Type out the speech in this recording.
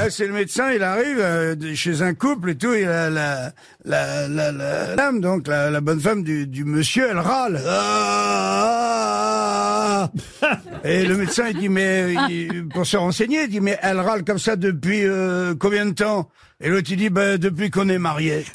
Là, c'est le médecin, il arrive euh, chez un couple et tout, et la, la, la, la, la dame, donc la, la bonne femme du, du monsieur, elle râle. Ah, ah. ah. Et le médecin, il dit, mais il- pour se renseigner, il dit, mais elle râle comme ça depuis euh, combien de temps? Et l'autre, il dit, ben, depuis qu'on est mariés.